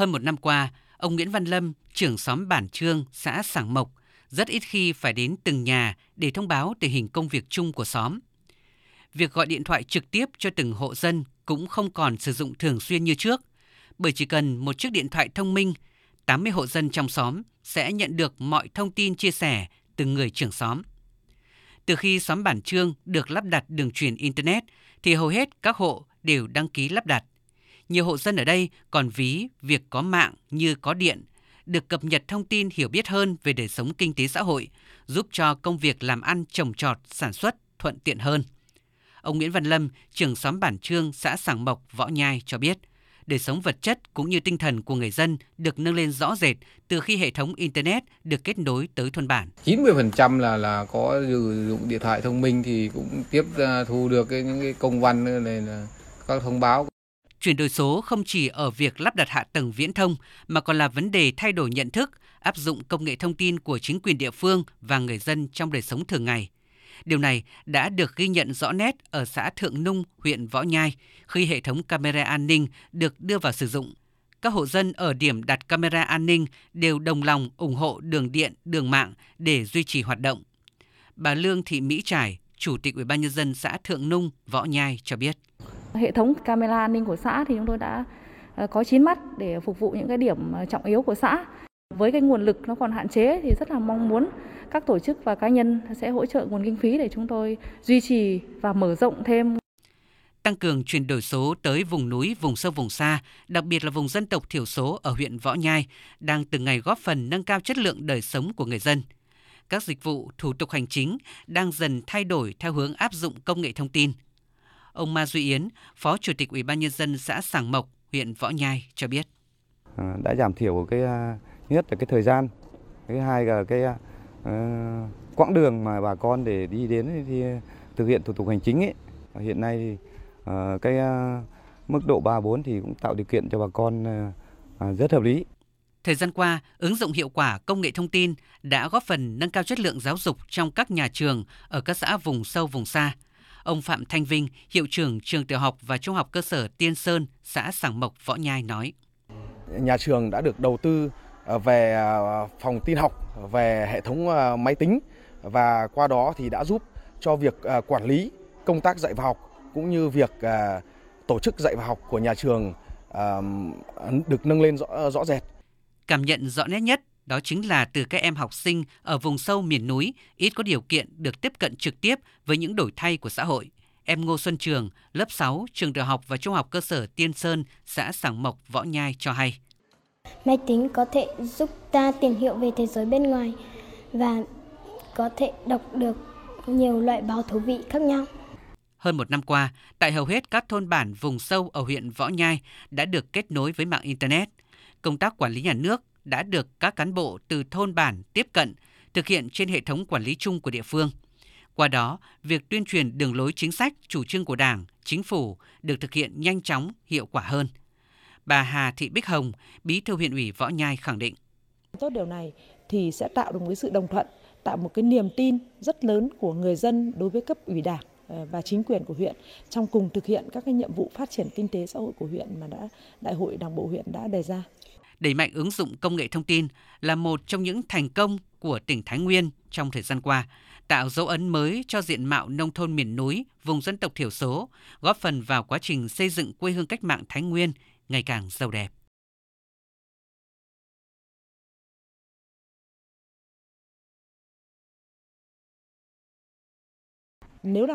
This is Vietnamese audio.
Hơn một năm qua, ông Nguyễn Văn Lâm, trưởng xóm Bản Trương, xã Sảng Mộc, rất ít khi phải đến từng nhà để thông báo tình hình công việc chung của xóm. Việc gọi điện thoại trực tiếp cho từng hộ dân cũng không còn sử dụng thường xuyên như trước, bởi chỉ cần một chiếc điện thoại thông minh, 80 hộ dân trong xóm sẽ nhận được mọi thông tin chia sẻ từ người trưởng xóm. Từ khi xóm Bản Trương được lắp đặt đường truyền Internet thì hầu hết các hộ đều đăng ký lắp đặt. Nhiều hộ dân ở đây còn ví việc có mạng như có điện, được cập nhật thông tin hiểu biết hơn về đời sống kinh tế xã hội, giúp cho công việc làm ăn trồng trọt, sản xuất thuận tiện hơn. Ông Nguyễn Văn Lâm, trưởng xóm Bản Trương, xã Sàng Mộc, Võ Nhai cho biết, đời sống vật chất cũng như tinh thần của người dân được nâng lên rõ rệt từ khi hệ thống internet được kết nối tới thôn bản. 90% là là có sử dụng điện thoại thông minh thì cũng tiếp thu được cái, những cái công văn này là các thông báo. Chuyển đổi số không chỉ ở việc lắp đặt hạ tầng viễn thông mà còn là vấn đề thay đổi nhận thức, áp dụng công nghệ thông tin của chính quyền địa phương và người dân trong đời sống thường ngày. Điều này đã được ghi nhận rõ nét ở xã Thượng Nung, huyện Võ Nhai khi hệ thống camera an ninh được đưa vào sử dụng. Các hộ dân ở điểm đặt camera an ninh đều đồng lòng ủng hộ đường điện, đường mạng để duy trì hoạt động. Bà Lương Thị Mỹ Trải, Chủ tịch Ủy ban nhân dân xã Thượng Nung, Võ Nhai cho biết. Hệ thống camera an ninh của xã thì chúng tôi đã ờ, có 9 mắt để phục vụ những cái điểm ờ, trọng yếu của xã. Với cái nguồn lực nó còn hạn chế thì rất là mong muốn các tổ chức và cá nhân sẽ hỗ trợ nguồn kinh phí để chúng tôi duy trì và mở rộng thêm tăng cường chuyển đổi số tới vùng núi, vùng sâu, vùng xa, đặc biệt là vùng dân tộc thiểu số ở huyện Võ Nhai, đang từng ngày góp phần nâng cao chất lượng đời sống của người dân. Các dịch vụ, thủ tục hành chính đang dần thay đổi theo hướng áp dụng công nghệ thông tin. Ông Ma Duy Yến, Phó Chủ tịch Ủy ban nhân dân xã Sảng Mộc, huyện Võ Nhai cho biết. À, đã giảm thiểu cái à, nhất là cái thời gian, thứ hai là cái uh, quãng đường mà bà con để đi đến thì thực hiện thủ tục hành chính ấy. Hiện nay thì uh, cái uh, mức độ 3 4 thì cũng tạo điều kiện cho bà con uh, rất hợp lý. Thời gian qua, ứng dụng hiệu quả công nghệ thông tin đã góp phần nâng cao chất lượng giáo dục trong các nhà trường ở các xã vùng sâu vùng xa. Ông Phạm Thanh Vinh, hiệu trưởng trường tiểu học và trung học cơ sở Tiên Sơn, xã Sảng Mộc, Võ Nhai nói. Nhà trường đã được đầu tư Ờ, về ờ, phòng tin học, về hệ thống ờ, máy tính và qua đó thì đã giúp cho việc quản lý công tác dạy và học cũng như việc tổ chức dạy và học của nhà trường được nâng lên rõ, rõ rệt. Cảm nhận rõ nét nhất đó chính là từ các em học sinh ở vùng sâu miền núi ít có điều kiện được tiếp cận trực tiếp với những đổi thay của xã hội. Em Ngô Xuân Trường, lớp 6, trường tiểu học và trung học cơ sở Tiên Sơn, xã Sảng Mộc, Võ Nhai cho hay. Máy tính có thể giúp ta tìm hiểu về thế giới bên ngoài và có thể đọc được nhiều loại báo thú vị khác nhau. Hơn một năm qua, tại hầu hết các thôn bản vùng sâu ở huyện Võ Nhai đã được kết nối với mạng Internet. Công tác quản lý nhà nước đã được các cán bộ từ thôn bản tiếp cận, thực hiện trên hệ thống quản lý chung của địa phương. Qua đó, việc tuyên truyền đường lối chính sách, chủ trương của Đảng, Chính phủ được thực hiện nhanh chóng, hiệu quả hơn – Bà Hà Thị Bích Hồng, Bí thư huyện ủy Võ Nhai khẳng định. Tốt điều này thì sẽ tạo được một sự đồng thuận, tạo một cái niềm tin rất lớn của người dân đối với cấp ủy đảng ờ, và chính quyền của huyện trong cùng thực hiện các cái nhiệm vụ phát triển kinh tế xã hội của huyện mà đã đại hội đảng bộ huyện đã đề ra. Đẩy mạnh ứng dụng công nghệ thông tin là một trong những thành công của tỉnh Thái Nguyên trong thời gian qua, tạo dấu ấn mới cho diện mạo nông thôn miền núi, vùng dân tộc thiểu số, góp phần vào quá trình xây dựng quê hương cách mạng Thái Nguyên ngày càng giàu đẹp. Nếu là